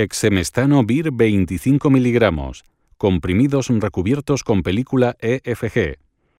Exemestano VIR 25 miligramos, comprimidos recubiertos con película EFG,